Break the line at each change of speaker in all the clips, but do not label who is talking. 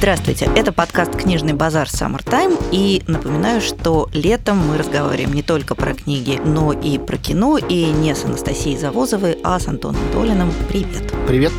Здравствуйте, это подкаст «Книжный базар Summertime» и напоминаю, что летом мы разговариваем не только про книги, но и про кино, и не с Анастасией Завозовой, а с Антоном Долиным. Привет!
Привет,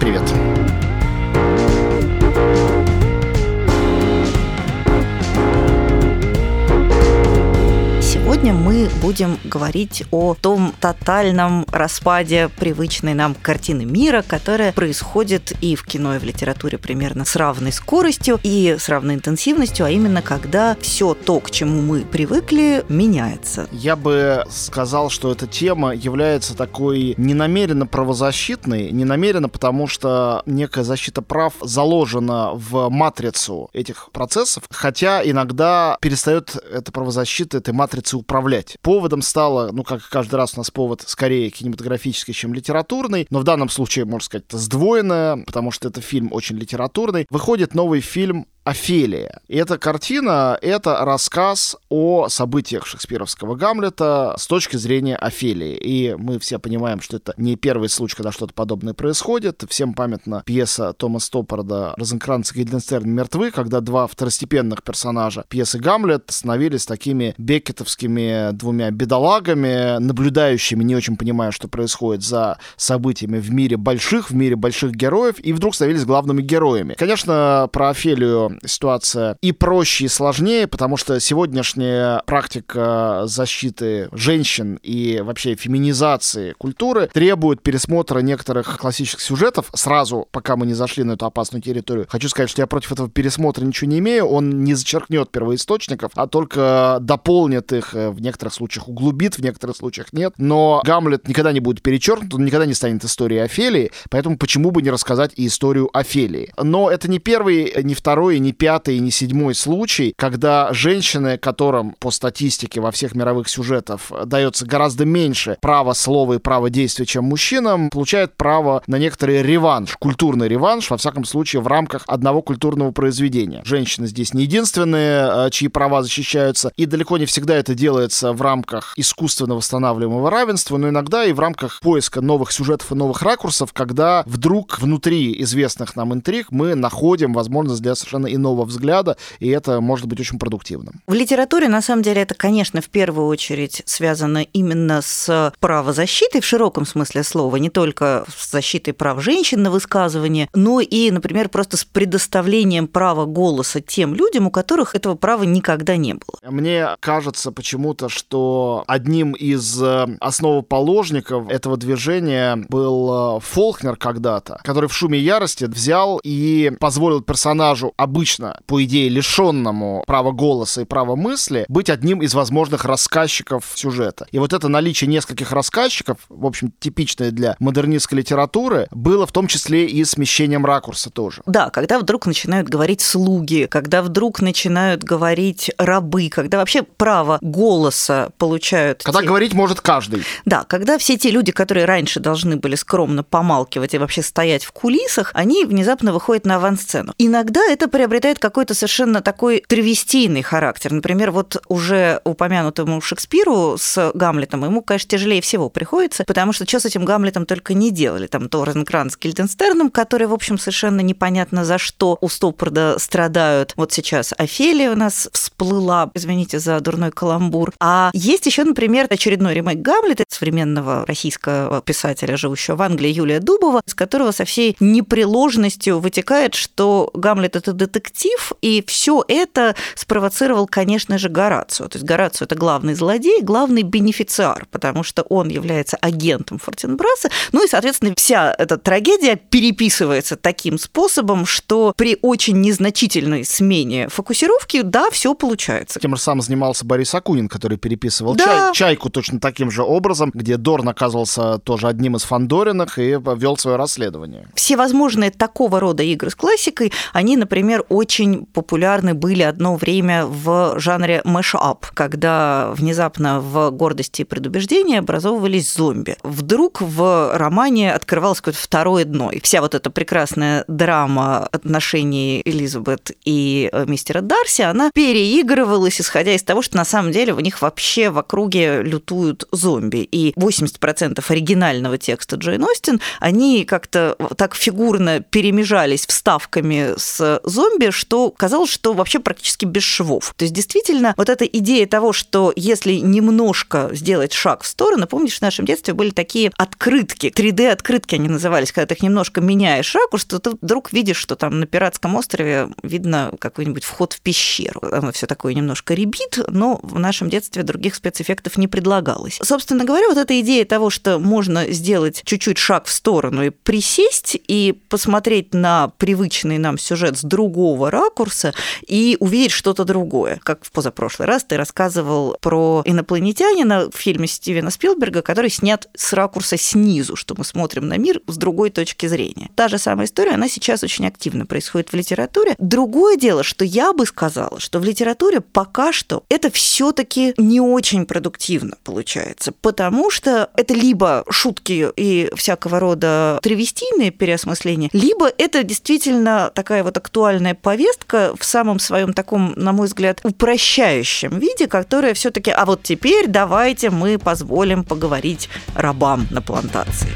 Сегодня мы будем говорить о том тотальном распаде привычной нам картины мира, которая происходит и в кино, и в литературе примерно с равной скоростью и с равной интенсивностью, а именно когда все то, к чему мы привыкли, меняется.
Я бы сказал, что эта тема является такой ненамеренно правозащитной, ненамеренно, потому что некая защита прав заложена в матрицу этих процессов, хотя иногда перестает эта правозащита этой матрицы управлять. Поводом стало, ну, как каждый раз у нас повод скорее кинематографический, чем литературный, но в данном случае, можно сказать, это сдвоенное, потому что это фильм очень литературный. Выходит новый фильм Офелия. И эта картина — это рассказ о событиях шекспировского Гамлета с точки зрения Офелии. И мы все понимаем, что это не первый случай, когда что-то подобное происходит. Всем памятна пьеса Тома Стоппарда «Розенкранц и Гильденстерн мертвы», когда два второстепенных персонажа пьесы «Гамлет» становились такими бекетовскими двумя бедолагами, наблюдающими, не очень понимая, что происходит за событиями в мире больших, в мире больших героев, и вдруг становились главными героями. Конечно, про Офелию ситуация и проще, и сложнее, потому что сегодняшняя практика защиты женщин и вообще феминизации культуры требует пересмотра некоторых классических сюжетов. Сразу, пока мы не зашли на эту опасную территорию, хочу сказать, что я против этого пересмотра ничего не имею. Он не зачеркнет первоисточников, а только дополнит их, э, в некоторых случаях углубит, в некоторых случаях нет. Но Гамлет никогда не будет перечеркнут, он никогда не станет историей Офелии, поэтому почему бы не рассказать и историю Офелии. Но это не первый, не второй не пятый, не седьмой случай, когда женщины, которым по статистике во всех мировых сюжетах дается гораздо меньше права слова и права действия, чем мужчинам, получают право на некоторый реванш, культурный реванш, во всяком случае, в рамках одного культурного произведения. Женщины здесь не единственные, э, чьи права защищаются, и далеко не всегда это делается в рамках искусственно восстанавливаемого равенства, но иногда и в рамках поиска новых сюжетов и новых ракурсов, когда вдруг внутри известных нам интриг мы находим возможность для совершенно иного взгляда, и это может быть очень продуктивным.
В литературе, на самом деле, это, конечно, в первую очередь связано именно с правозащитой в широком смысле слова, не только с защитой прав женщин на высказывание, но и, например, просто с предоставлением права голоса тем людям, у которых этого права никогда не было.
Мне кажется почему-то, что одним из э, основоположников этого движения был э, Фолкнер когда-то, который в «Шуме ярости» взял и позволил персонажу обычно обычно, по идее, лишенному права голоса и права мысли, быть одним из возможных рассказчиков сюжета. И вот это наличие нескольких рассказчиков, в общем, типичное для модернистской литературы, было в том числе и смещением ракурса тоже.
Да, когда вдруг начинают говорить слуги, когда вдруг начинают говорить рабы, когда вообще право голоса получают...
Когда те... говорить может каждый.
Да, когда все те люди, которые раньше должны были скромно помалкивать и вообще стоять в кулисах, они внезапно выходят на авансцену. Иногда это приобретает приобретает какой-то совершенно такой тривестийный характер. Например, вот уже упомянутому Шекспиру с Гамлетом, ему, конечно, тяжелее всего приходится, потому что что с этим Гамлетом только не делали. Там то Розенкранц с Гильденстерном, который, в общем, совершенно непонятно за что у Стоппорда страдают. Вот сейчас Офелия у нас всплыла, извините за дурной каламбур. А есть еще, например, очередной ремейк Гамлета современного российского писателя, живущего в Англии, Юлия Дубова, с которого со всей непреложностью вытекает, что Гамлет — это детектив, детектив, и все это спровоцировал, конечно же, Горацио. То есть Горацио – это главный злодей, главный бенефициар, потому что он является агентом Фортенбраса. Ну и, соответственно, вся эта трагедия переписывается таким способом, что при очень незначительной смене фокусировки, да, все получается.
Тем же самым занимался Борис Акунин, который переписывал да. чай, «Чайку» точно таким же образом, где Дорн оказывался тоже одним из Фандориных и вел свое расследование.
Все возможные такого рода игры с классикой, они, например, очень популярны были одно время в жанре mash-up, когда внезапно в «Гордости и предубеждении» образовывались зомби. Вдруг в романе открывалось какое-то второе дно. И вся вот эта прекрасная драма отношений Элизабет и э, мистера Дарси, она переигрывалась, исходя из того, что на самом деле у них вообще в округе лютуют зомби. И 80% оригинального текста Джейн Остин, они как-то так фигурно перемежались вставками с зомби, зомби, что казалось, что вообще практически без швов. То есть действительно вот эта идея того, что если немножко сделать шаг в сторону, помнишь, в нашем детстве были такие открытки, 3D-открытки они назывались, когда ты их немножко меняешь ракурс, то ты вдруг видишь, что там на пиратском острове видно какой-нибудь вход в пещеру. Оно все такое немножко ребит, но в нашем детстве других спецэффектов не предлагалось. Собственно говоря, вот эта идея того, что можно сделать чуть-чуть шаг в сторону и присесть и посмотреть на привычный нам сюжет с другого ракурса и увидеть что-то другое. Как в позапрошлый раз ты рассказывал про инопланетянина в фильме Стивена Спилберга, который снят с ракурса снизу, что мы смотрим на мир с другой точки зрения. Та же самая история, она сейчас очень активно происходит в литературе. Другое дело, что я бы сказала, что в литературе пока что это все-таки не очень продуктивно получается, потому что это либо шутки и всякого рода травестийные переосмысления, либо это действительно такая вот актуальная повестка в самом своем таком, на мой взгляд, упрощающем виде, которая все-таки, а вот теперь давайте мы позволим поговорить рабам на плантации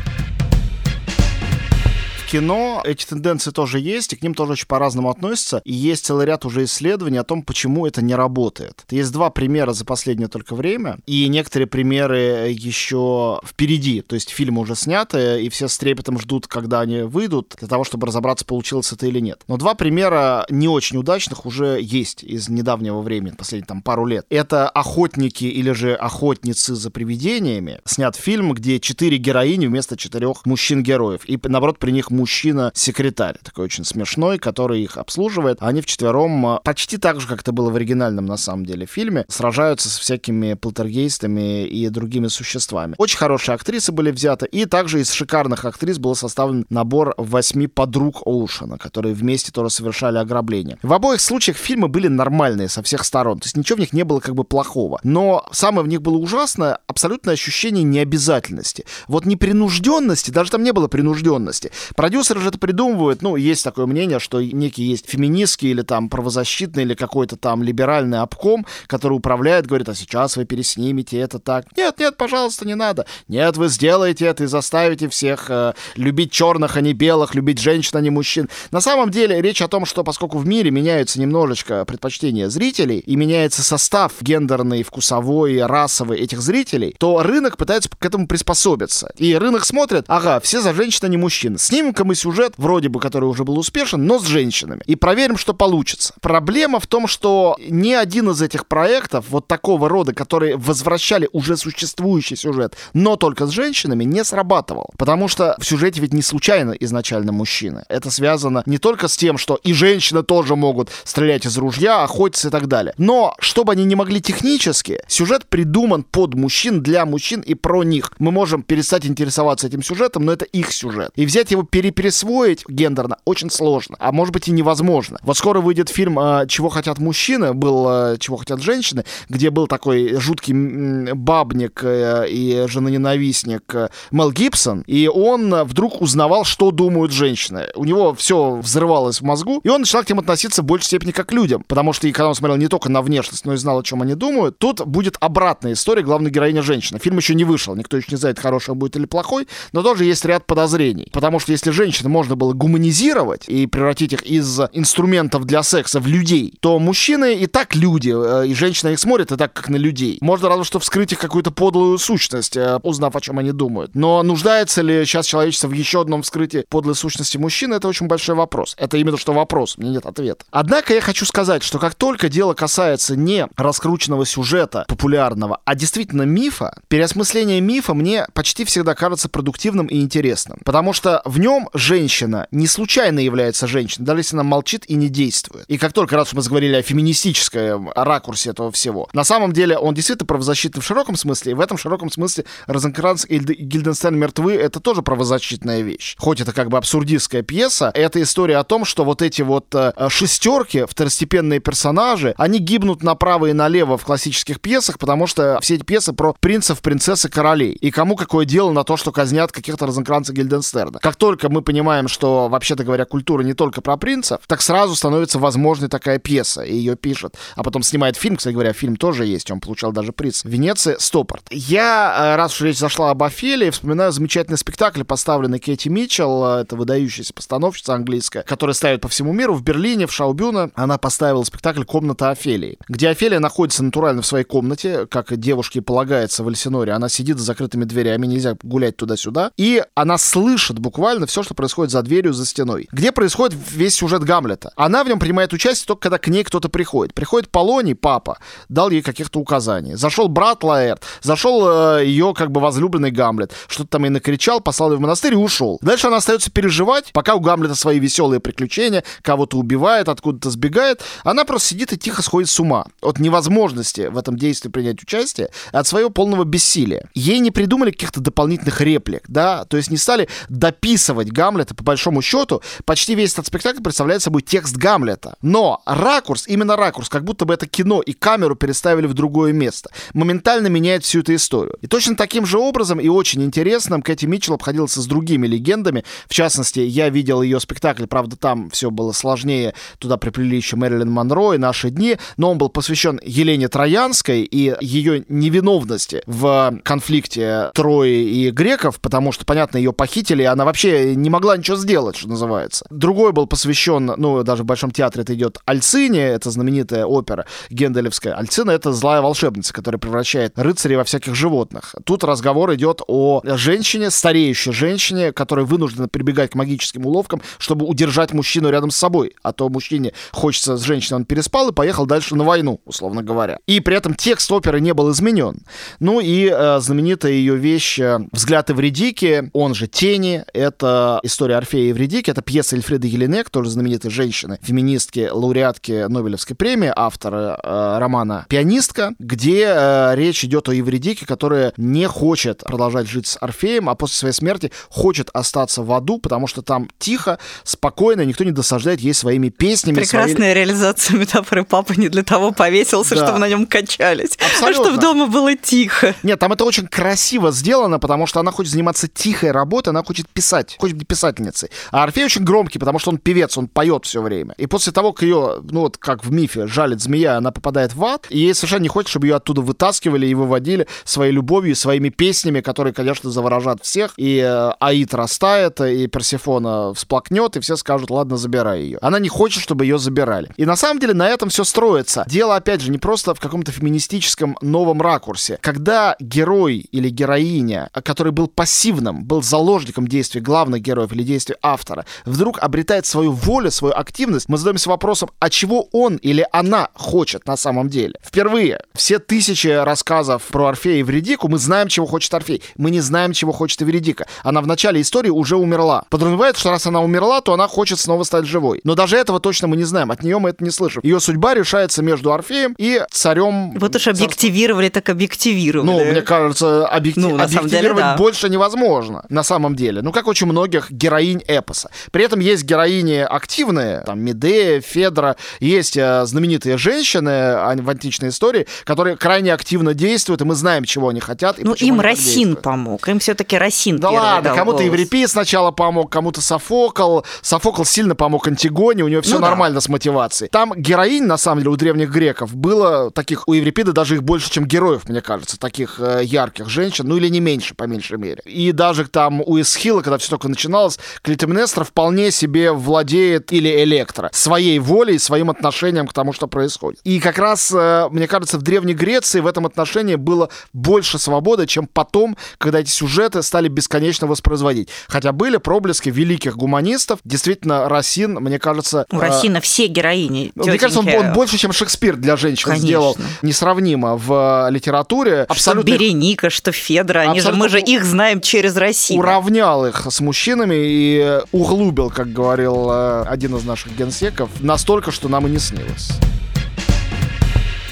кино эти тенденции тоже есть, и к ним тоже очень по-разному относятся. И есть целый ряд уже исследований о том, почему это не работает. Есть два примера за последнее только время, и некоторые примеры еще впереди. То есть фильмы уже сняты, и все с трепетом ждут, когда они выйдут, для того, чтобы разобраться, получилось это или нет. Но два примера не очень удачных уже есть из недавнего времени, последние там пару лет. Это «Охотники» или же «Охотницы за привидениями». Снят фильм, где четыре героини вместо четырех мужчин-героев. И, наоборот, при них мужчина-секретарь, такой очень смешной, который их обслуживает. Они вчетвером а, почти так же, как это было в оригинальном, на самом деле, фильме, сражаются с всякими полтергейстами и другими существами. Очень хорошие актрисы были взяты, и также из шикарных актрис был составлен набор восьми подруг Оушена, которые вместе тоже совершали ограбление. В обоих случаях фильмы были нормальные со всех сторон, то есть ничего в них не было как бы плохого. Но самое в них было ужасное абсолютное ощущение необязательности. Вот непринужденности, даже там не было принужденности. Продюсеры же это придумывают, ну, есть такое мнение, что некий есть феминистский или там правозащитный или какой-то там либеральный обком, который управляет, говорит, а сейчас вы переснимете это так. Нет, нет, пожалуйста, не надо. Нет, вы сделаете это и заставите всех э, любить черных, а не белых, любить женщин, а не мужчин. На самом деле речь о том, что поскольку в мире меняются немножечко предпочтения зрителей и меняется состав гендерный, вкусовой, расовый этих зрителей, то рынок пытается к этому приспособиться. И рынок смотрит, ага, все за женщин, а не мужчин. Снимем Снимем-ка мы сюжет, вроде бы, который уже был успешен, но с женщинами. И проверим, что получится. Проблема в том, что ни один из этих проектов вот такого рода, которые возвращали уже существующий сюжет, но только с женщинами, не срабатывал. Потому что в сюжете ведь не случайно изначально мужчины. Это связано не только с тем, что и женщины тоже могут стрелять из ружья, охотиться и так далее. Но, чтобы они не могли технически, сюжет придуман под мужчин, для мужчин и про них. Мы можем перестать интересоваться этим сюжетом, но это их сюжет. И взять его переприсвоить гендерно очень сложно, а может быть и невозможно. Вот скоро выйдет фильм а, «Чего хотят мужчины», был а, «Чего хотят женщины», где был такой жуткий бабник э, и женоненавистник э, Мел Гибсон, и он вдруг узнавал, что думают женщины. У него все взрывалось в мозгу, и он начал к ним относиться в большей степени как к людям, потому что и когда он смотрел не только на внешность, но и знал, о чем они думают, тут будет обратная история, главной героиня женщина. Фильм еще не вышел, никто еще не знает, хороший будет или плохой, но тоже есть ряд подозрений, потому что если женщин можно было гуманизировать и превратить их из инструментов для секса в людей, то мужчины и так люди, э, и женщина их смотрит и так, как на людей. Можно разве что вскрыть их какую-то подлую сущность, э, узнав, о чем они думают. Но нуждается ли сейчас человечество в еще одном вскрытии подлой сущности мужчины, это очень большой вопрос. Это именно что вопрос, меня нет ответа. Однако я хочу сказать, что как только дело касается не раскрученного сюжета популярного, а действительно мифа, переосмысление мифа мне почти всегда кажется продуктивным и интересным. Потому что в нем женщина не случайно является женщиной, даже если она молчит и не действует. И как только раз мы заговорили о феминистической ракурсе этого всего, на самом деле он действительно правозащитный в широком смысле, и в этом широком смысле Розенкранц и Гильденстерн мертвы — это тоже правозащитная вещь. Хоть это как бы абсурдистская пьеса, это история о том, что вот эти вот э, шестерки, второстепенные персонажи, они гибнут направо и налево в классических пьесах, потому что все эти пьесы про принцев, принцессы, королей. И кому какое дело на то, что казнят каких-то Розенкранца Гильденстерна. Как только мы понимаем, что, вообще-то говоря, культура не только про принцев, так сразу становится возможной такая пьеса, и ее пишет. А потом снимает фильм, кстати говоря, фильм тоже есть, он получал даже приз в Венеции, Стопорт. Я, э, раз уж речь зашла об Офелии, вспоминаю замечательный спектакль, поставленный Кэти Митчелл, э, это выдающаяся постановщица английская, которая ставит по всему миру. В Берлине, в Шаубюне, она поставила спектакль «Комната Офелии», где Офелия находится натурально в своей комнате, как девушке полагается в Эльсиноре. Она сидит за закрытыми дверями, нельзя гулять туда-сюда. И она слышит буквально все, что происходит за дверью, за стеной. Где происходит весь сюжет Гамлета. Она в нем принимает участие только когда к ней кто-то приходит. Приходит Полоний, папа, дал ей каких-то указаний. Зашел брат Лаэрт, зашел э, ее как бы возлюбленный Гамлет, что-то там ей накричал, послал ее в монастырь и ушел. Дальше она остается переживать, пока у Гамлета свои веселые приключения, кого-то убивает, откуда-то сбегает. Она просто сидит и тихо сходит с ума от невозможности в этом действии принять участие, от своего полного бессилия. Ей не придумали каких-то дополнительных реплик, да, то есть не стали дописывать Гамлета, по большому счету, почти весь этот спектакль представляет собой текст Гамлета. Но ракурс, именно ракурс, как будто бы это кино и камеру переставили в другое место, моментально меняет всю эту историю. И точно таким же образом и очень интересным Кэти Митчелл обходился с другими легендами. В частности, я видел ее спектакль, правда, там все было сложнее, туда приплели еще Мэрилин Монро и наши дни, но он был посвящен Елене Троянской и ее невиновности в конфликте Трои и греков, потому что, понятно, ее похитили, и она вообще не могла ничего сделать, что называется. Другой был посвящен, ну, даже в Большом театре это идет Альцине, это знаменитая опера Генделевская. Альцина — это злая волшебница, которая превращает рыцарей во всяких животных. Тут разговор идет о женщине, стареющей женщине, которая вынуждена прибегать к магическим уловкам, чтобы удержать мужчину рядом с собой. А то мужчине хочется с женщиной, он переспал и поехал дальше на войну, условно говоря. И при этом текст оперы не был изменен. Ну и э, знаменитая ее вещь э, «Взгляд Эвредики», он же «Тени», это история Орфея и Эвредики, это пьеса Эльфриды Еленек, тоже знаменитой женщины, феминистки, лауреатки Нобелевской премии, автора э, романа «Пианистка», где э, речь идет о Евредике, которая не хочет продолжать жить с Орфеем, а после своей смерти хочет остаться в аду, потому что там тихо, спокойно, никто не досаждает ей своими песнями.
Прекрасная своей... реализация метафоры папа не для того повесился, да. чтобы на нем качались, Абсолютно. а чтобы дома было тихо.
Нет, там это очень красиво сделано, потому что она хочет заниматься тихой работой, она хочет писать, хочет писательницей. А Орфей очень громкий, потому что он певец, он поет все время. И после того, как ее, ну вот как в мифе, жалит змея, она попадает в ад, и ей совершенно не хочет, чтобы ее оттуда вытаскивали и выводили своей любовью, своими песнями, которые, конечно, заворожат всех. И э, Аид растает, и Персифона всплакнет, и все скажут, ладно, забирай ее. Она не хочет, чтобы ее забирали. И на самом деле на этом все строится. Дело, опять же, не просто в каком-то феминистическом новом ракурсе. Когда герой или героиня, который был пассивным, был заложником действий главных героев или действий автора, вдруг обретает свою волю, свою активность, мы задаемся вопросом, а чего он или она хочет на самом деле? Впервые все тысячи рассказов про Орфея и Вредику мы знаем, чего хочет Орфей. Мы не знаем, чего хочет Эвредика. Она в начале истории уже умерла. Подразумевает, что раз она умерла, то она хочет снова стать живой. Но даже этого точно мы не знаем. От нее мы это не слышим. Ее судьба решается между Орфеем и царем.
Вот уж объективировали, так объективировали.
Ну, мне кажется, объекти... ну, объективировать деле, да. больше невозможно на самом деле. Ну, как очень многих героинь эпоса. При этом есть героини активные, там, Медея, Федра, есть э, знаменитые женщины а, в античной истории, которые крайне активно действуют, и мы знаем, чего они хотят.
Ну, им Росин помог, им все-таки Росин
Да ладно, кому-то Еврипий сначала помог, кому-то Софокл. Софокл сильно помог Антигоне, у него все ну, нормально да. с мотивацией. Там героинь, на самом деле, у древних греков было таких, у Еврипида даже их больше, чем героев, мне кажется, таких э, ярких женщин, ну или не меньше, по меньшей мере. И даже там у Эсхила, когда все только начиналось, Клитемнестра вполне себе владеет, или Электро, своей волей, своим отношением к тому, что происходит. И как раз, э, мне кажется, в Древней Греции в этом отношении было больше свободы, чем потом, когда эти сюжеты стали бесконечно воспроизводить. Хотя были проблески великих гуманистов. Действительно, Росин, мне кажется...
У Росина э, все героини.
Тетеньки. Мне кажется, он, он больше, чем Шекспир для женщин Конечно. сделал несравнимо в литературе.
Абсолютно... Что Береника, что Федра, они же, мы же их знаем через Россию.
Уравнял их с мужчинами и углубил, как говорил э, один из наших генсеков, настолько, что нам и не снилось.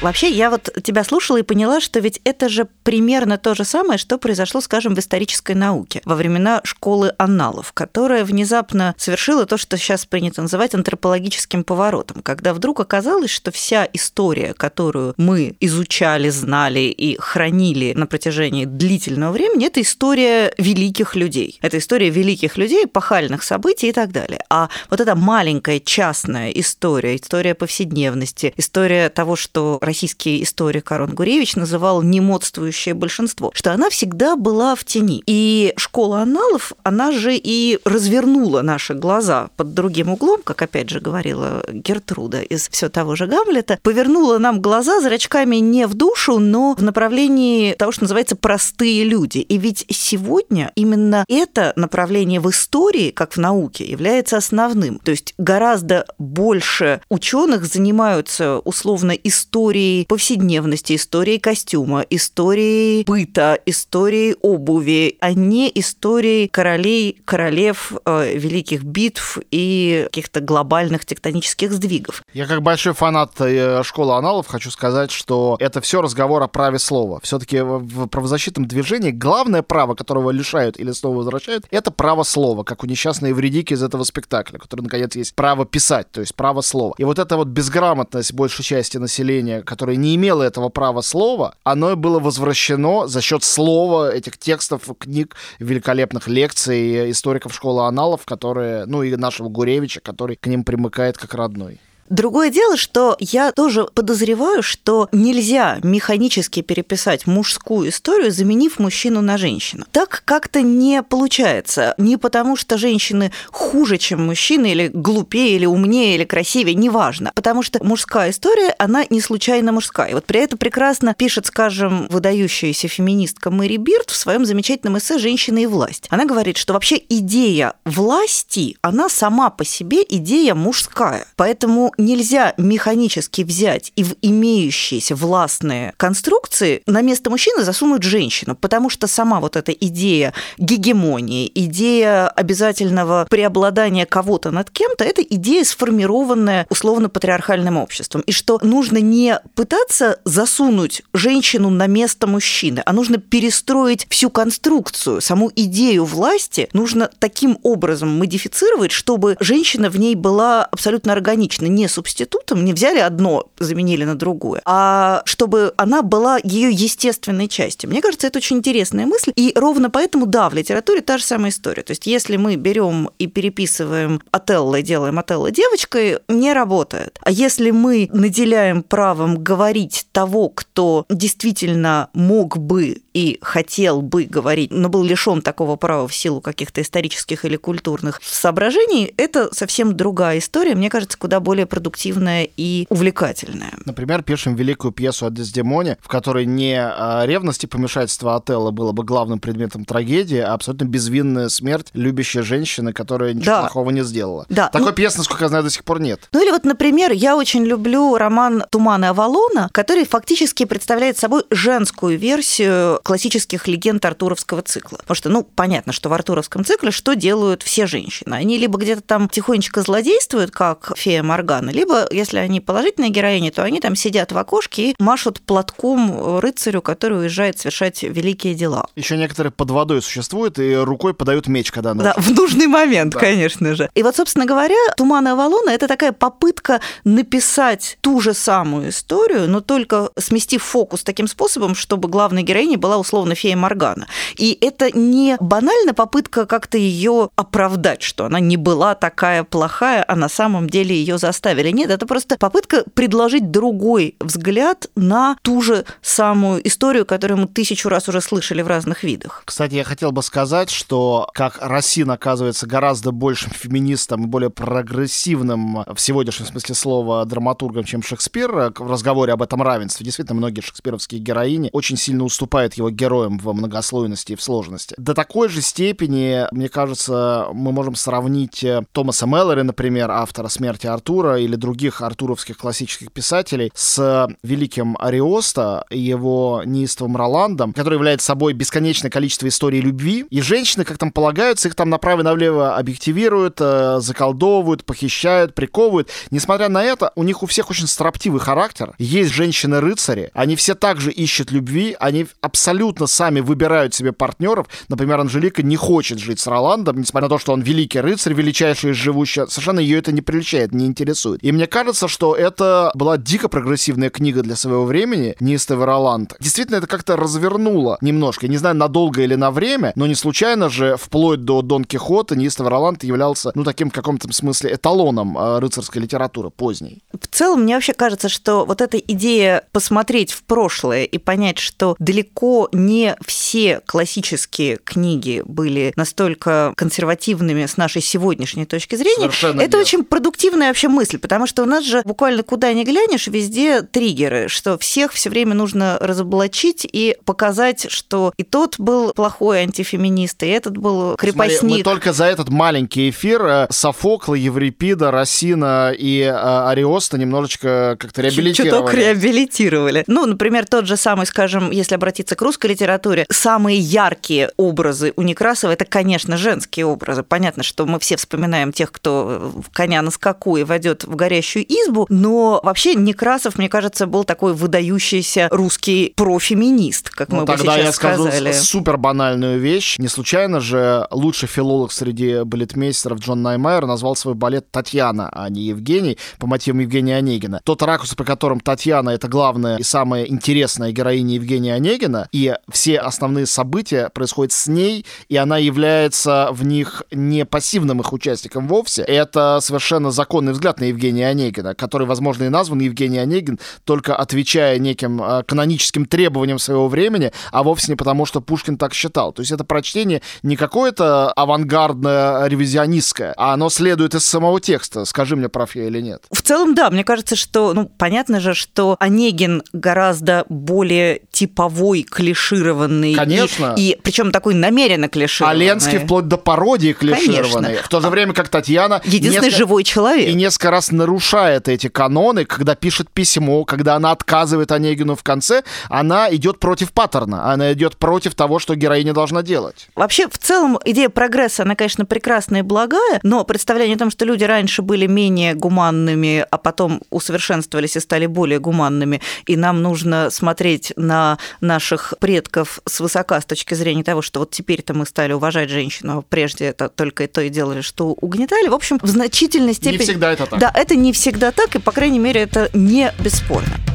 Вообще, я вот тебя слушала и поняла, что ведь это же примерно то же самое, что произошло, скажем, в исторической науке во времена школы анналов, которая внезапно совершила то, что сейчас принято называть антропологическим поворотом, когда вдруг оказалось, что вся история, которую мы изучали, знали и хранили на протяжении длительного времени, это история великих людей. Это история великих людей, эпохальных событий и так далее. А вот эта маленькая частная история, история повседневности, история того, что российский историк Арон Гуревич называл немодствующее большинство, что она всегда была в тени. И школа аналов, она же и развернула наши глаза под другим углом, как опять же говорила Гертруда из все того же Гамлета, повернула нам глаза зрачками не в душу, но в направлении того, что называется простые люди. И ведь сегодня именно это направление в истории, как в науке, является основным. То есть гораздо больше ученых занимаются условно историей повседневности, историей костюма, историей быта, историей обуви, а не историей королей, королев, э, великих битв и каких-то глобальных тектонических сдвигов.
Я как большой фанат э, школы аналов хочу сказать, что это все разговор о праве слова. Все-таки в правозащитном движении главное право, которого лишают или снова возвращают, это право слова, как у несчастной Евредики из этого спектакля, который, наконец, есть право писать, то есть право слова. И вот эта вот безграмотность большей части населения, которое не имело этого права слова, оно было возвращено за счет слова этих текстов, книг, великолепных лекций историков школы аналов, которые, ну и нашего Гуревича, который к ним примыкает как родной.
Другое дело, что я тоже подозреваю, что нельзя механически переписать мужскую историю, заменив мужчину на женщину. Так как-то не получается. Не потому, что женщины хуже, чем мужчины, или глупее, или умнее, или красивее, неважно. Потому что мужская история, она не случайно мужская. И вот при этом прекрасно пишет, скажем, выдающаяся феминистка Мэри Бирд в своем замечательном эссе «Женщина и власть». Она говорит, что вообще идея власти, она сама по себе идея мужская. Поэтому нельзя механически взять и в имеющиеся властные конструкции на место мужчины засунуть женщину, потому что сама вот эта идея гегемонии, идея обязательного преобладания кого-то над кем-то, это идея, сформированная условно-патриархальным обществом. И что нужно не пытаться засунуть женщину на место мужчины, а нужно перестроить всю конструкцию, саму идею власти нужно таким образом модифицировать, чтобы женщина в ней была абсолютно органична, не субститутом, не взяли одно, заменили на другое, а чтобы она была ее естественной частью. Мне кажется, это очень интересная мысль, и ровно поэтому, да, в литературе та же самая история. То есть если мы берем и переписываем Отелло и делаем Отелло девочкой, не работает. А если мы наделяем правом говорить того, кто действительно мог бы и хотел бы говорить, но был лишен такого права в силу каких-то исторических или культурных соображений, это совсем другая история, мне кажется, куда более продуктивная и увлекательная.
Например, пишем великую пьесу о Дездемоне, в которой не а, ревность и помешательство Отелла было бы главным предметом трагедии, а абсолютно безвинная смерть любящей женщины, которая ничего да. плохого не сделала. Да. Такой ну, пьесы, насколько я знаю, до сих пор нет.
Ну или вот, например, я очень люблю роман «Туманы Авалона», который фактически представляет собой женскую версию классических легенд Артуровского цикла. Потому что, ну, понятно, что в Артуровском цикле что делают все женщины? Они либо где-то там тихонечко злодействуют, как фея Моргана, либо, если они положительные героини, то они там сидят в окошке и машут платком рыцарю, который уезжает совершать великие дела.
Еще некоторые под водой существуют и рукой подают меч, когда
нужно. Да, в нужный момент, да. конечно же. И вот, собственно говоря, «Туман Авалона» — это такая попытка написать ту же самую историю, но только сместив фокус таким способом, чтобы главной героиней была условно фея Моргана. И это не банально попытка как-то ее оправдать, что она не была такая плохая, а на самом деле ее заставили. Нет, это просто попытка предложить другой взгляд на ту же самую историю, которую мы тысячу раз уже слышали в разных видах.
Кстати, я хотел бы сказать, что как Рассин оказывается гораздо большим феминистом и более прогрессивным в сегодняшнем смысле слова драматургом, чем Шекспир в разговоре об этом равенстве. Действительно, многие шекспировские героини очень сильно уступают его его героем в многослойности и в сложности. До такой же степени, мне кажется, мы можем сравнить э, Томаса Меллори, например, автора «Смерти Артура» или других артуровских классических писателей, с великим Ариоста и его неистовым Роландом, который является собой бесконечное количество историй любви. И женщины, как там полагаются, их там направо и налево объективируют, э, заколдовывают, похищают, приковывают. Несмотря на это, у них у всех очень строптивый характер. Есть женщины-рыцари, они все также ищут любви, они абсолютно сами выбирают себе партнеров. Например, Анжелика не хочет жить с Роландом, несмотря на то, что он великий рыцарь, величайший из живущих. Совершенно ее это не приличает, не интересует. И мне кажется, что это была дико прогрессивная книга для своего времени, неистовый Роланд. Действительно, это как-то развернуло немножко. Я не знаю, надолго или на время, но не случайно же вплоть до Дон Кихота неистовый Роланд являлся, ну, таким в каком-то смысле эталоном э, рыцарской литературы поздней.
В целом, мне вообще кажется, что вот эта идея посмотреть в прошлое и понять, что далеко не все классические книги были настолько консервативными с нашей сегодняшней точки зрения, Совершенно это нет. очень продуктивная вообще мысль, потому что у нас же буквально куда ни глянешь, везде триггеры, что всех все время нужно разоблачить и показать, что и тот был плохой антифеминист, и этот был крепостник. Смотри,
мы только за этот маленький эфир э, Софокла, Еврипида, Росина и э, Ариоста немножечко как-то реабилитировали.
Чуток реабилитировали. Ну, например, тот же самый, скажем, если обратиться к русской литературе, самые яркие образы у Некрасова это, конечно, женские образы. Понятно, что мы все вспоминаем тех, кто коня на скаку и войдет в горящую избу, но вообще Некрасов, мне кажется, был такой выдающийся русский профеминист, как ну, мы бы сейчас
я
сказали.
скажу супер банальную вещь. Не случайно же лучший филолог среди балетмейстеров Джон Наймайер назвал свой балет Татьяна, а не Евгений, по мотивам Евгения Онегина. Тот ракурс, по которым Татьяна — это главная и самая интересная героиня Евгения Онегина, и все основные события происходят с ней, и она является в них не пассивным их участником вовсе. Это совершенно законный взгляд на Евгения Онегина, который, возможно, и назван Евгений Онегин, только отвечая неким э, каноническим требованиям своего времени, а вовсе не потому, что Пушкин так считал. То есть это прочтение не какое-то авангардное, ревизионистское, а оно следует из самого текста. Скажи мне, прав я или нет.
В целом, да, мне кажется, что, ну, понятно же, что Онегин гораздо более типовой, клишированный.
Конечно.
И, и причем такой намеренно клишированный.
А Ленский вплоть до пародии клишированный. Конечно. В то же время, как Татьяна...
Единственный несколько, живой человек.
И несколько раз нарушает эти каноны, когда пишет письмо, когда она отказывает Онегину в конце, она идет против паттерна, она идет против того, что героиня должна делать.
Вообще, в целом, идея прогресса, она, конечно, прекрасная и благая, но представление о том, что люди раньше были менее гуманными, а потом усовершенствовались и стали более гуманными, и нам нужно смотреть на наших предков свысока с точки зрения того, что вот теперь-то мы стали уважать женщину, а прежде это только и то и делали, что угнетали. В общем, в значительной степени... Не
всегда это так.
Да, это не всегда так, и, по крайней мере, это не бесспорно.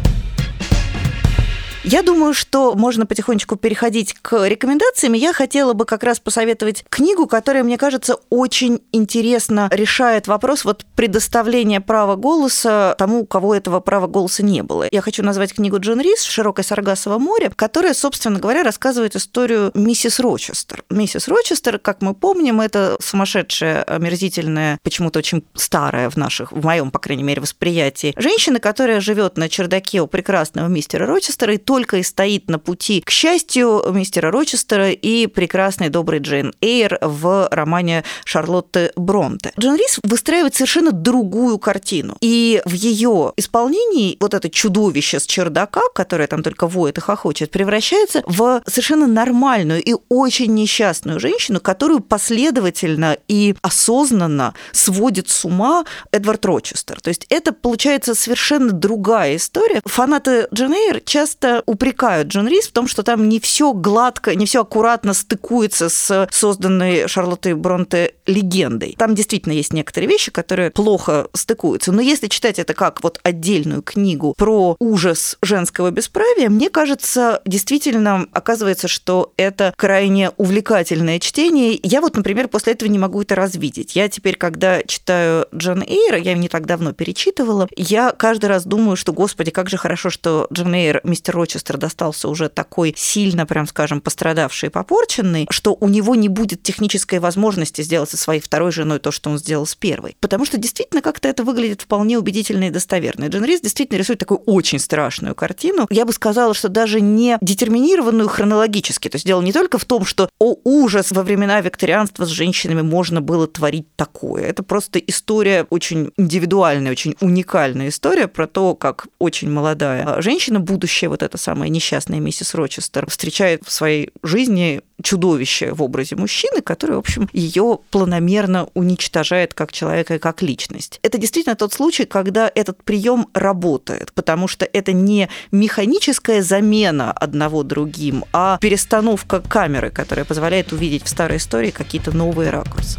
Я думаю, что можно потихонечку переходить к рекомендациям. Я хотела бы как раз посоветовать книгу, которая, мне кажется, очень интересно решает вопрос вот предоставления права голоса тому, у кого этого права голоса не было. Я хочу назвать книгу Джон Рис «Широкое Саргасово море», которая, собственно говоря, рассказывает историю миссис Рочестер. Миссис Рочестер, как мы помним, это сумасшедшая, омерзительная, почему-то очень старая в наших, в моем, по крайней мере, восприятии, женщина, которая живет на чердаке у прекрасного мистера Рочестера и то только и стоит на пути к счастью мистера Рочестера и прекрасной доброй Джейн Эйр в романе Шарлотты Бронте. Джон Рис выстраивает совершенно другую картину. И в ее исполнении вот это чудовище с чердака, которое там только воет и хохочет, превращается в совершенно нормальную и очень несчастную женщину, которую последовательно и осознанно сводит с ума Эдвард Рочестер. То есть это получается совершенно другая история. Фанаты Джен Эйр часто упрекают Джон Рис в том, что там не все гладко, не все аккуратно стыкуется с созданной Шарлоттой Бронте легендой. Там действительно есть некоторые вещи, которые плохо стыкуются. Но если читать это как вот отдельную книгу про ужас женского бесправия, мне кажется, действительно оказывается, что это крайне увлекательное чтение. Я вот, например, после этого не могу это развидеть. Я теперь, когда читаю Джон Эйр, я не так давно перечитывала, я каждый раз думаю, что, господи, как же хорошо, что Джон Эйр, мистер Роч Рочестер достался уже такой сильно, прям скажем, пострадавший и попорченный, что у него не будет технической возможности сделать со своей второй женой то, что он сделал с первой. Потому что действительно как-то это выглядит вполне убедительно и достоверно. Джен Рис действительно рисует такую очень страшную картину. Я бы сказала, что даже не детерминированную хронологически. То есть дело не только в том, что о ужас во времена викторианства с женщинами можно было творить такое. Это просто история очень индивидуальная, очень уникальная история про то, как очень молодая женщина, будущая вот эта самая несчастная миссис Рочестер, встречает в своей жизни чудовище в образе мужчины, который, в общем, ее планомерно уничтожает как человека и как личность. Это действительно тот случай, когда этот прием работает, потому что это не механическая замена одного другим, а перестановка камеры, которая позволяет увидеть в старой истории какие-то новые ракурсы.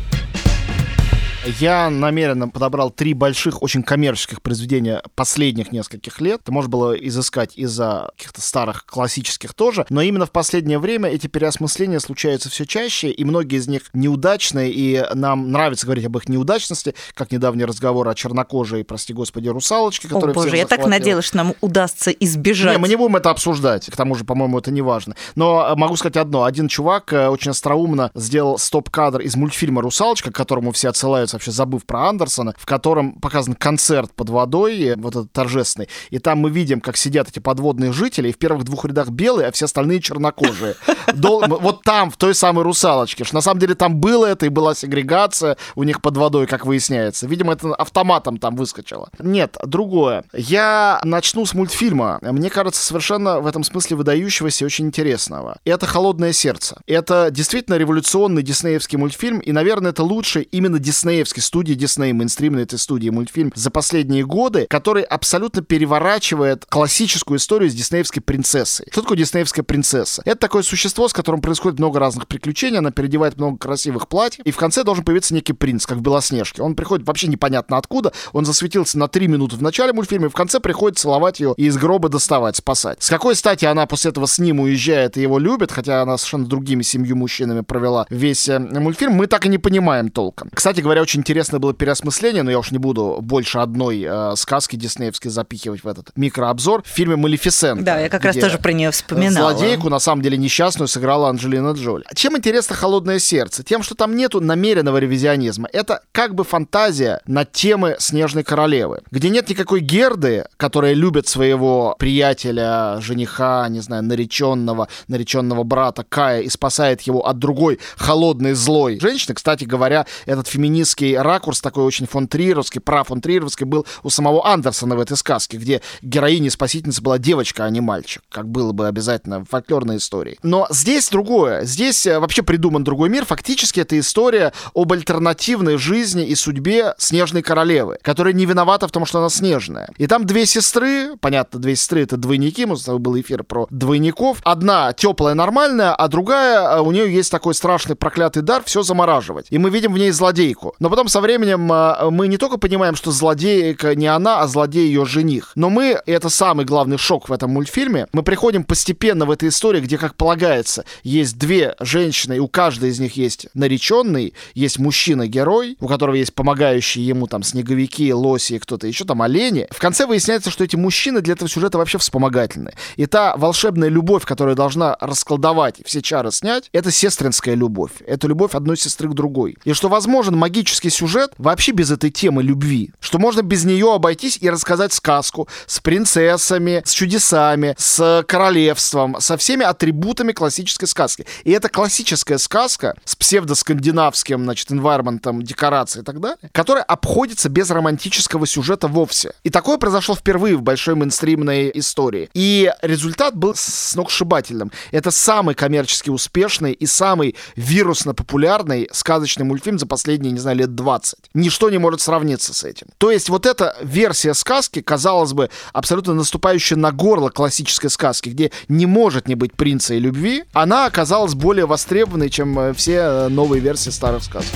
Я намеренно подобрал три больших, очень коммерческих произведения последних нескольких лет. Это можно было изыскать из-за каких-то старых классических тоже, но именно в последнее время эти переосмысления случаются все чаще, и многие из них неудачные, и нам нравится говорить об их неудачности, как недавний разговор о чернокожей, прости господи, русалочке, которая
О, боже, я так надеялась, что нам удастся избежать.
Не, мы не будем это обсуждать, к тому же, по-моему, это не важно. Но э, могу сказать одно. Один чувак э, очень остроумно сделал стоп-кадр из мультфильма «Русалочка», к которому все отсылаются вообще забыв про Андерсона, в котором показан концерт под водой, вот этот торжественный. И там мы видим, как сидят эти подводные жители, и в первых двух рядах белые, а все остальные чернокожие. Вот там, в той самой русалочке. Что на самом деле там было это, и была сегрегация у них под водой, как выясняется. Видимо, это автоматом там выскочило. Нет, другое. Я начну с мультфильма. Мне кажется, совершенно в этом смысле выдающегося и очень интересного. Это «Холодное сердце». Это действительно революционный диснеевский мультфильм, и, наверное, это лучший именно диснеевский диснеевской студии Disney, мейнстримной этой студии мультфильм за последние годы, который абсолютно переворачивает классическую историю с диснеевской принцессой. Что такое диснеевская принцесса? Это такое существо, с которым происходит много разных приключений, она переодевает много красивых платьев, и в конце должен появиться некий принц, как в Белоснежке. Он приходит вообще непонятно откуда, он засветился на три минуты в начале мультфильма, и в конце приходит целовать ее и из гроба доставать, спасать. С какой стати она после этого с ним уезжает и его любит, хотя она совершенно другими семью мужчинами провела весь э, мультфильм, мы так и не понимаем толком. Кстати говоря, очень интересное было переосмысление, но я уж не буду больше одной э, сказки диснеевской запихивать в этот микрообзор. В фильме «Малефисента».
Да, я как раз тоже про нее вспоминала.
Злодейку, на самом деле, несчастную сыграла Анджелина Джоли. Чем интересно «Холодное сердце»? Тем, что там нету намеренного ревизионизма. Это как бы фантазия на темы «Снежной королевы», где нет никакой Герды, которая любит своего приятеля, жениха, не знаю, нареченного, нареченного брата Кая и спасает его от другой холодной злой женщины. Кстати говоря, этот феминистский и ракурс такой очень фон Триеровский, про фон был у самого Андерсона в этой сказке, где героиней спасительница была девочка, а не мальчик, как было бы обязательно в фольклорной истории. Но здесь другое. Здесь э, вообще придуман другой мир. Фактически это история об альтернативной жизни и судьбе Снежной Королевы, которая не виновата в том, что она снежная. И там две сестры, понятно, две сестры это двойники, мы с тобой был эфир про двойников. Одна теплая, нормальная, а другая, э, у нее есть такой страшный проклятый дар все замораживать. И мы видим в ней злодейку. Но потом потом со временем а, мы не только понимаем, что злодейка не она, а злодей ее жених. Но мы, и это самый главный шок в этом мультфильме, мы приходим постепенно в этой истории, где, как полагается, есть две женщины, и у каждой из них есть нареченный, есть мужчина-герой, у которого есть помогающие ему там снеговики, лоси и кто-то еще там олени. В конце выясняется, что эти мужчины для этого сюжета вообще вспомогательны. И та волшебная любовь, которая должна расколдовать все чары снять, это сестринская любовь. Это любовь одной сестры к другой. И что возможен магический классический сюжет вообще без этой темы любви. Что можно без нее обойтись и рассказать сказку с принцессами, с чудесами, с королевством, со всеми атрибутами классической сказки. И это классическая сказка с псевдоскандинавским, значит, environment, декорацией и так далее, которая обходится без романтического сюжета вовсе. И такое произошло впервые в большой мейнстримной истории. И результат был сногсшибательным. Это самый коммерчески успешный и самый вирусно популярный сказочный мультфильм за последние, не знаю, лет 20. Ничто не может сравниться с этим. То есть вот эта версия сказки, казалось бы, абсолютно наступающая на горло классической сказки, где не может не быть принца и любви, она оказалась более востребованной, чем э, все э, новые версии старых сказок.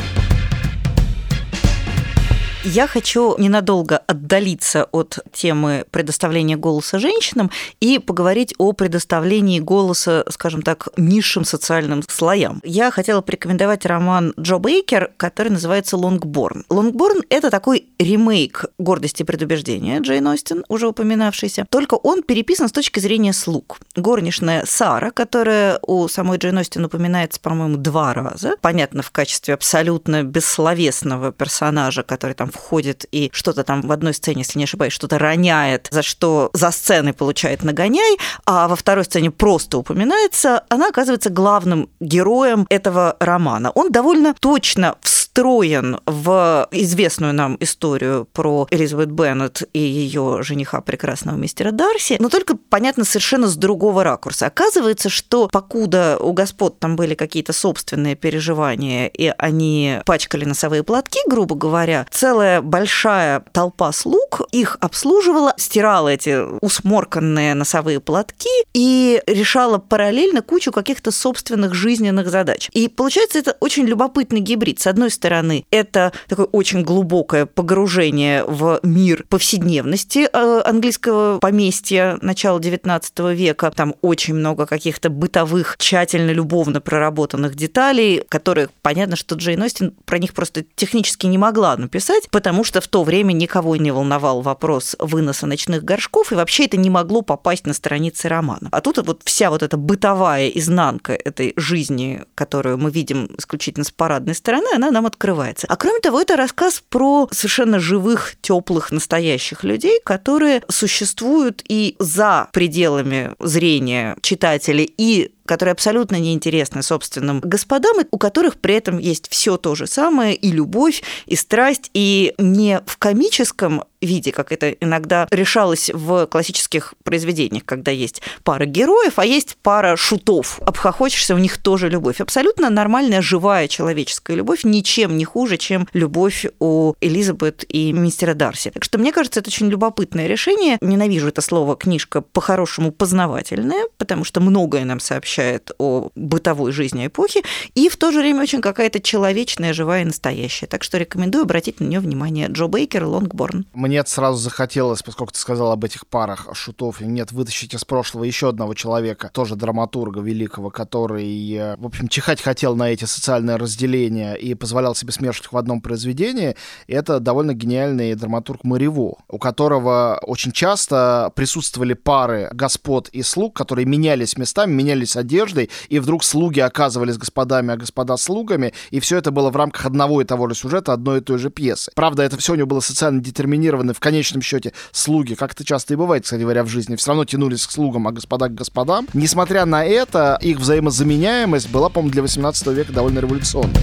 Я хочу ненадолго отдалиться от темы предоставления голоса женщинам и поговорить о предоставлении голоса, скажем так, низшим социальным слоям. Я хотела порекомендовать роман Джо Бейкер, который называется «Лонгборн». «Лонгборн» — это такой ремейк «Гордости и предубеждения» Джейн Остин, уже упоминавшийся, только он переписан с точки зрения слуг. Горничная Сара, которая у самой Джейн Остин упоминается, по-моему, два раза, понятно, в качестве абсолютно бессловесного персонажа, который там входит и что-то там в одной сцене, если не ошибаюсь, что-то роняет, за что за сценой получает нагоняй, а во второй сцене просто упоминается, она оказывается главным героем этого романа. Он довольно точно встроен в известную нам историю про Элизабет Беннет и ее жениха прекрасного мистера Дарси, но только, понятно, совершенно с другого ракурса. Оказывается, что покуда у господ там были какие-то собственные переживания, и они пачкали носовые платки, грубо говоря, целая большая толпа слуг их обслуживала, стирала эти усморканные носовые платки и решала параллельно кучу каких-то собственных жизненных задач. И получается это очень любопытный гибрид. С одной стороны, стороны, это такое очень глубокое погружение в мир повседневности э, английского поместья начала XIX века. Там очень много каких-то бытовых, тщательно, любовно проработанных деталей, которые, понятно, что Джейн Остин про них просто технически не могла написать, потому что в то время никого не волновал вопрос выноса ночных горшков, и вообще это не могло попасть на страницы романа. А тут вот вся вот эта бытовая изнанка этой жизни, которую мы видим исключительно с парадной стороны, она нам открывается. А кроме того, это рассказ про совершенно живых, теплых, настоящих людей, которые существуют и за пределами зрения читателей, и которые абсолютно неинтересны собственным господам, у которых при этом есть все то же самое, и любовь, и страсть, и не в комическом виде, как это иногда решалось в классических произведениях, когда есть пара героев, а есть пара шутов. Обхохочешься, у них тоже любовь. Абсолютно нормальная, живая человеческая любовь, ничем не хуже, чем любовь у Элизабет и мистера Дарси. Так что мне кажется, это очень любопытное решение. Ненавижу это слово книжка по-хорошему познавательная, потому что многое нам сообщает о бытовой жизни эпохи, и в то же время очень какая-то человечная, живая и настоящая. Так что рекомендую обратить на нее внимание. Джо Бейкер Лонгборн.
Мне сразу захотелось, поскольку ты сказал об этих парах шутов, нет, вытащить из прошлого еще одного человека, тоже драматурга великого, который, э, в общем, чихать хотел на эти социальные разделения и позволял себе смешивать их в одном произведении. Это довольно гениальный драматург Марево, у которого очень часто присутствовали пары господ и слуг, которые менялись местами, менялись одеждой, и вдруг слуги оказывались господами, а господа слугами, и все это было в рамках одного и того же сюжета, одной и той же пьесы. Правда, это все у него было социально детерминировано, в конечном счете слуги, как это часто и бывает, кстати говоря, в жизни, все равно тянулись к слугам, а господа к господам. Несмотря на это, их взаимозаменяемость была, по-моему, для 18 века довольно революционной.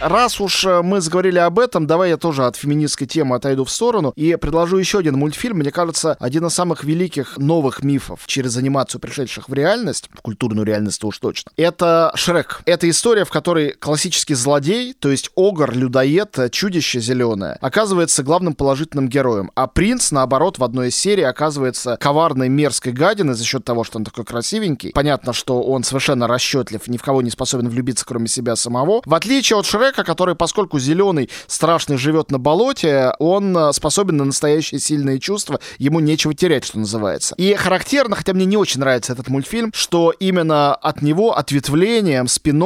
Раз уж э, мы заговорили об этом, давай я тоже от феминистской темы отойду в сторону и предложу еще один мультфильм. Мне кажется, один из самых великих новых мифов через анимацию, пришедших в реальность, в культурную реальность уж точно. Это Шрек. Это история, в которой классический злодей, то есть огр, людоед, чудище зеленое, оказывается главным положительным героем, а принц, наоборот, в одной из серий оказывается коварной мерзкой гадиной за счет того, что он такой красивенький. Понятно, что он совершенно расчетлив, ни в кого не способен влюбиться, кроме себя самого. В отличие от Шрека, Шрека, который, поскольку зеленый, страшный, живет на болоте, он э, способен на настоящие сильные чувства, ему нечего терять, что называется. И характерно, хотя мне не очень нравится этот мультфильм, что именно от него ответвлением, спин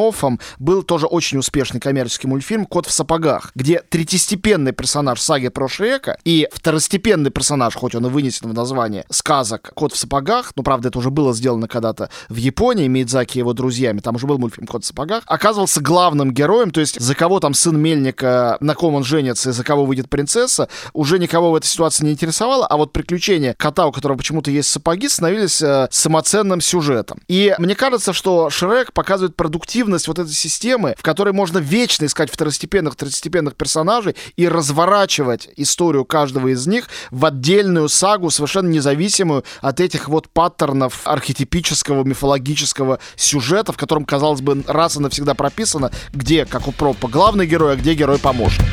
был тоже очень успешный коммерческий мультфильм «Кот в сапогах», где третьестепенный персонаж саги про Шрека и второстепенный персонаж, хоть он и вынесен в название сказок «Кот в сапогах», ну, правда, это уже было сделано когда-то в Японии, Мидзаки и его друзьями, там уже был мультфильм «Кот в сапогах», оказывался главным героем, то есть за кого там сын Мельника, на ком он женится и за кого выйдет принцесса, уже никого в этой ситуации не интересовало, а вот приключения кота, у которого почему-то есть сапоги, становились э, самоценным сюжетом. И мне кажется, что Шрек показывает продуктивность вот этой системы, в которой можно вечно искать второстепенных, третьестепенных персонажей и разворачивать историю каждого из них в отдельную сагу, совершенно независимую от этих вот паттернов архетипического, мифологического сюжета, в котором, казалось бы, раз и навсегда прописано, где, как у про главный герой, а где герой-помощник.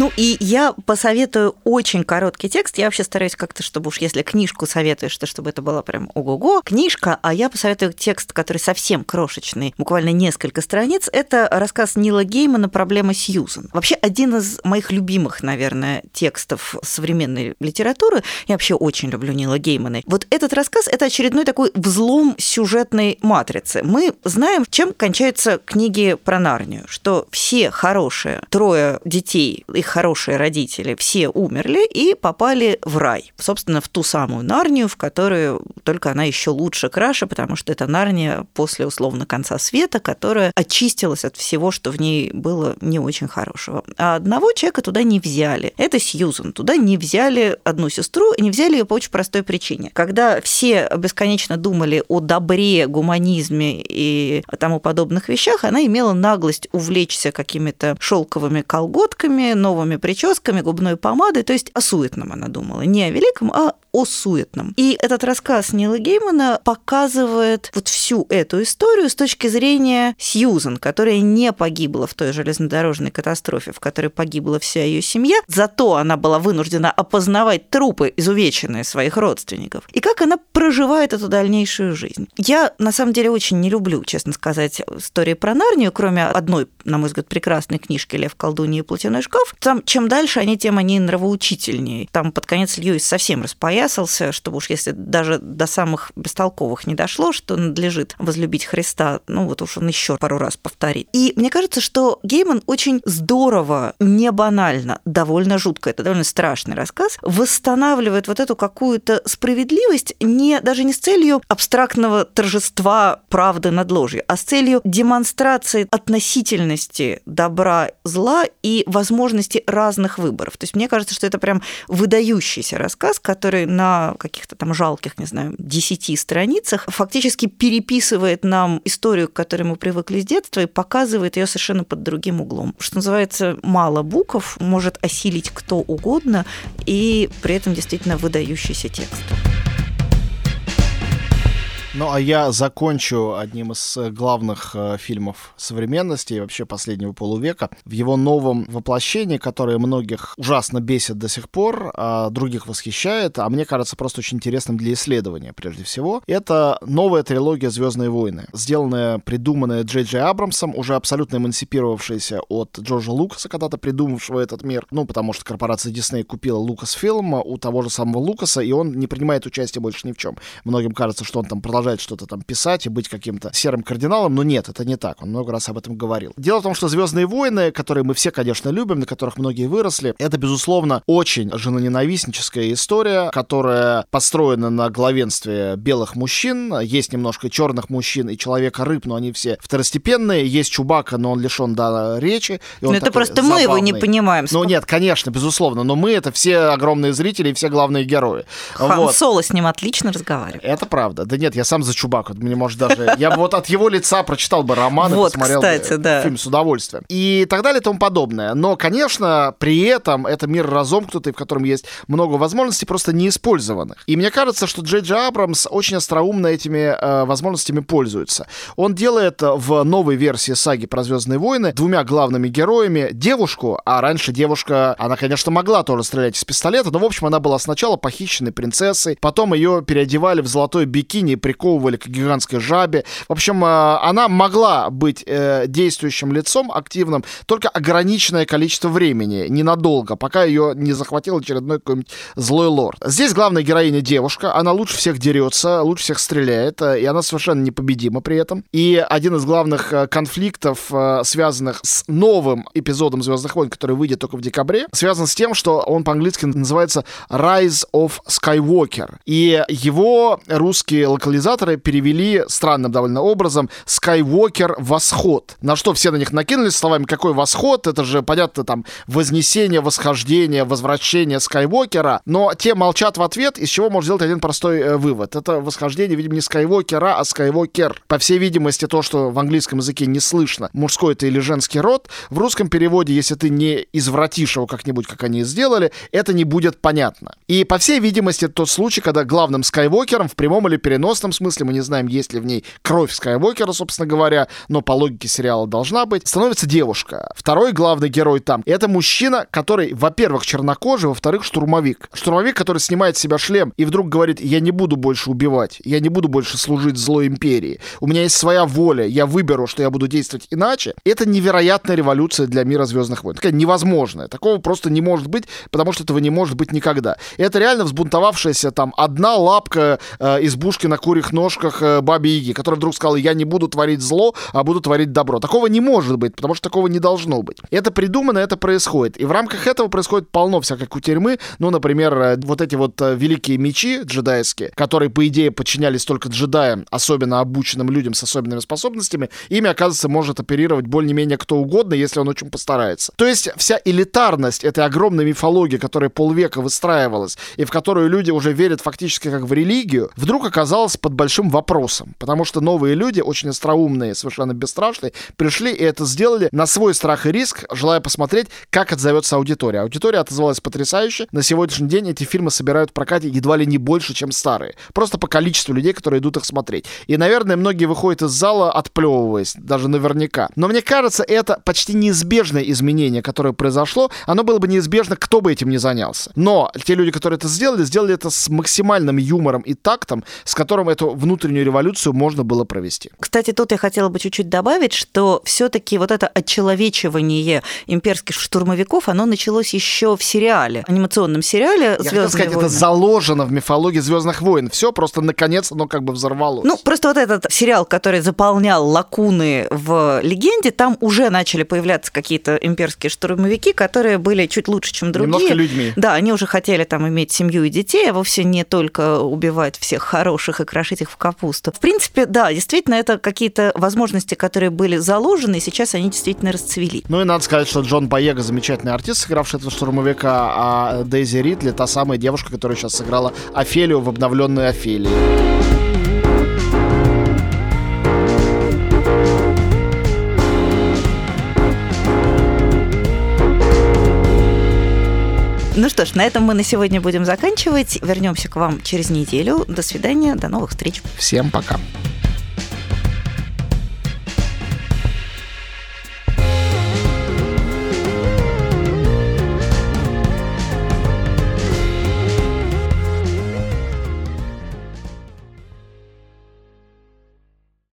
Ну и я посоветую очень короткий текст. Я вообще стараюсь как-то, чтобы уж если книжку советуешь, то чтобы это была прям ого-го книжка, а я посоветую текст, который совсем крошечный, буквально несколько страниц. Это рассказ Нила Геймана «Проблема Сьюзен». Вообще один из моих любимых, наверное, текстов современной литературы. Я вообще очень люблю Нила Геймана. Вот этот рассказ – это очередной такой взлом сюжетной матрицы. Мы знаем, чем кончаются книги про Нарнию, что все хорошие, трое детей, их хорошие родители, все умерли и попали в рай. Собственно, в ту самую Нарнию, в которую только она еще лучше, краше, потому что это Нарния после условно конца света, которая очистилась от всего, что в ней было не очень хорошего. А одного человека туда не взяли. Это Сьюзан. Туда не взяли одну сестру, и не взяли ее по очень простой причине. Когда все бесконечно думали о добре, гуманизме и тому подобных вещах, она имела наглость увлечься какими-то шелковыми колготками, новыми прическами, губной помадой, то есть о суетном она думала. Не о великом, а о суетном. И этот рассказ Нила Геймана показывает вот всю эту историю с точки зрения Сьюзан, которая не погибла в той железнодорожной катастрофе, в которой погибла вся ее семья, зато она была вынуждена опознавать трупы, изувеченные своих родственников, и как она проживает эту дальнейшую жизнь. Я, на самом деле, очень не люблю, честно сказать, истории про Нарнию, кроме одной, на мой взгляд, прекрасной книжки «Лев, колдунья и платяной шкаф». Там, чем дальше они, тем они нравоучительнее. Там под конец Льюис совсем распоясался, чтобы уж если даже до самых бестолковых не дошло, что надлежит возлюбить Христа, ну вот уж он еще пару раз повторит. И мне кажется, что Гейман очень здорово, не банально, довольно жутко, это довольно страшный рассказ, восстанавливает вот эту какую-то справедливость не, даже не с целью абстрактного торжества правды над ложью, а с целью демонстрации относительности добра, зла и возможности разных выборов. То есть мне кажется, что это прям выдающийся рассказ, который на каких-то там жалких, не знаю, десяти страницах фактически переписывает нам историю, к которой мы привыкли с детства, и показывает ее совершенно под другим углом. Что называется, мало букв может осилить кто угодно, и при этом действительно выдающийся текст.
Ну, а я закончу одним из э, главных э, фильмов современности и вообще последнего полувека. В его новом воплощении, которое многих ужасно бесит до сих пор, а других восхищает, а мне кажется просто очень интересным для исследования, прежде всего. Это новая трилогия «Звездные войны», сделанная, придуманная Джей Джей Абрамсом, уже абсолютно эмансипировавшаяся от Джорджа Лукаса, когда-то придумавшего этот мир. Ну, потому что корпорация Дисней купила Лукасфилм у того же самого Лукаса, и он не принимает участие больше ни в чем. Многим кажется, что он там продолжает продолжать что-то там писать и быть каким-то серым кардиналом, но нет, это не так. Он много раз об этом говорил. Дело в том, что Звездные войны, которые мы все, конечно, любим, на которых многие выросли, это, безусловно, очень женоненавистническая история, которая построена на главенстве белых мужчин. Есть немножко черных мужчин и человека-рыб, но они все второстепенные. Есть Чубака, но он лишен да, речи.
Но это просто забавный. мы его не понимаем.
Ну нет, конечно, безусловно, но мы это все огромные зрители и все главные герои.
Хан вот. Соло с ним отлично разговаривает.
Это правда. Да нет, я сам за Чубаку. Мне, может, даже... Я бы вот от его лица прочитал бы роман вот, и посмотрел кстати, да. фильм с удовольствием. И так далее и тому подобное. Но, конечно, при этом это мир разомкнутый, в котором есть много возможностей, просто неиспользованных. И мне кажется, что Джей Джей Абрамс очень остроумно этими э, возможностями пользуется. Он делает в новой версии саги про Звездные войны двумя главными героями девушку, а раньше девушка, она, конечно, могла тоже стрелять из пистолета, но, в общем, она была сначала похищенной принцессой, потом ее переодевали в золотой бикини и приковывали к гигантской жабе. В общем, э, она могла быть э, действующим лицом, активным, только ограниченное количество времени, ненадолго, пока ее не захватил очередной какой-нибудь злой лорд. Здесь главная героиня девушка, она лучше всех дерется, лучше всех стреляет, э, и она совершенно непобедима при этом. И один из главных конфликтов, связанных с новым эпизодом Звездных войн, который выйдет только в декабре, связан с тем, что он по-английски называется Rise of Skywalker. И его русские локализаторы перевели странным довольно образом Skywalker восход. На что все на них накинулись словами, какой восход, это же, понятно, там, вознесение, восхождение, возвращение Скайуокера, но те молчат в ответ, из чего можно сделать один простой э, вывод. Это восхождение, видимо, не Скайуокера, а Скайуокер. По всей видимости, то, что в английском языке не слышно, мужской это или женский род, в русском переводе, если ты не извратишь его как-нибудь, как они сделали, это не будет понятно. И, по всей видимости, тот случай, когда главным Скайуокером в прямом или переносном смысле мы не знаем, есть ли в ней кровь Скайуокера, собственно говоря, но по логике сериала должна быть, становится девушка. Второй главный герой там — это мужчина, который, во-первых, чернокожий, во-вторых, штурмовик. Штурмовик, который снимает с себя шлем и вдруг говорит, я не буду больше убивать, я не буду больше служить злой империи. У меня есть своя воля, я выберу, что я буду действовать иначе. Это невероятная революция для мира Звездных войн. Такая невозможная. Такого просто не может быть, потому что этого не может быть никогда. Это реально взбунтовавшаяся там одна лапка э, избушки на курьих ножках э, Баби Яги, которая вдруг сказала, я не буду творить зло, а буду творить добро. Такого не может быть, потому что такого не должно быть. Это придумано, это происходит. И в рамках этого происходит полно всякой кутерьмы. Ну, например, э, вот эти вот э, великие мечи джедайские, которые, по идее, подчинялись только джедаям, особенно обученным людям с особенными способностями, ими, оказывается, может оперировать более-менее кто угодно, если он очень постарается. То есть вся элитарность этой огромной мифологии, которая полвека выстраивалась, и в которую люди уже верят фактически как в религию, вдруг оказалась под большим вопросом. Потому что новые люди, очень остроумные, совершенно бесстрашные, пришли и это сделали на свой страх и риск, желая посмотреть, как отзовется аудитория. Аудитория отозвалась потрясающе. На сегодняшний день эти фильмы собирают в прокате едва ли не больше, чем старые. Просто по количеству людей, которые идут их смотреть. И, наверное, многие выходят из зала, отплевываясь, даже наверняка. Но мне кажется, это почти неизбежное изменение, которое произошло. Оно было бы неизбежно, кто бы этим не занялся. Но те люди, которые это сделали, сделали это с максимальным юмором и тактом, с которым эту внутреннюю революцию можно было провести.
Кстати, тут я хотела бы чуть-чуть добавить, что все-таки вот это отчеловечивание имперских штурмовиков, оно началось еще в сериале, анимационном сериале
Я хотел сказать, войны. это заложено в мифологии Звездных войн. Все просто наконец оно как бы взорвалось.
Ну, просто вот этот сериал, который заполнял лакуны в легенде, там уже начали появляться какие-то имперские штурмовики, которые были чуть лучше, чем другие.
Немножко людьми.
Да, они уже хотели там иметь семью и детей, а вовсе не только убивать всех хороших и крошить их в капусту. В принципе, да, действительно, это какие-то возможности, которые были заложены, и сейчас они действительно расцвели.
Ну и надо сказать, что Джон Боега замечательный артист, сыгравший этого штурмовика, а Дейзи Ридли та самая девушка, которая сейчас сыграла Офелию в обновленной Офелии.
Ну что ж, на этом мы на сегодня будем заканчивать. Вернемся к вам через неделю. До свидания, до новых встреч.
Всем пока.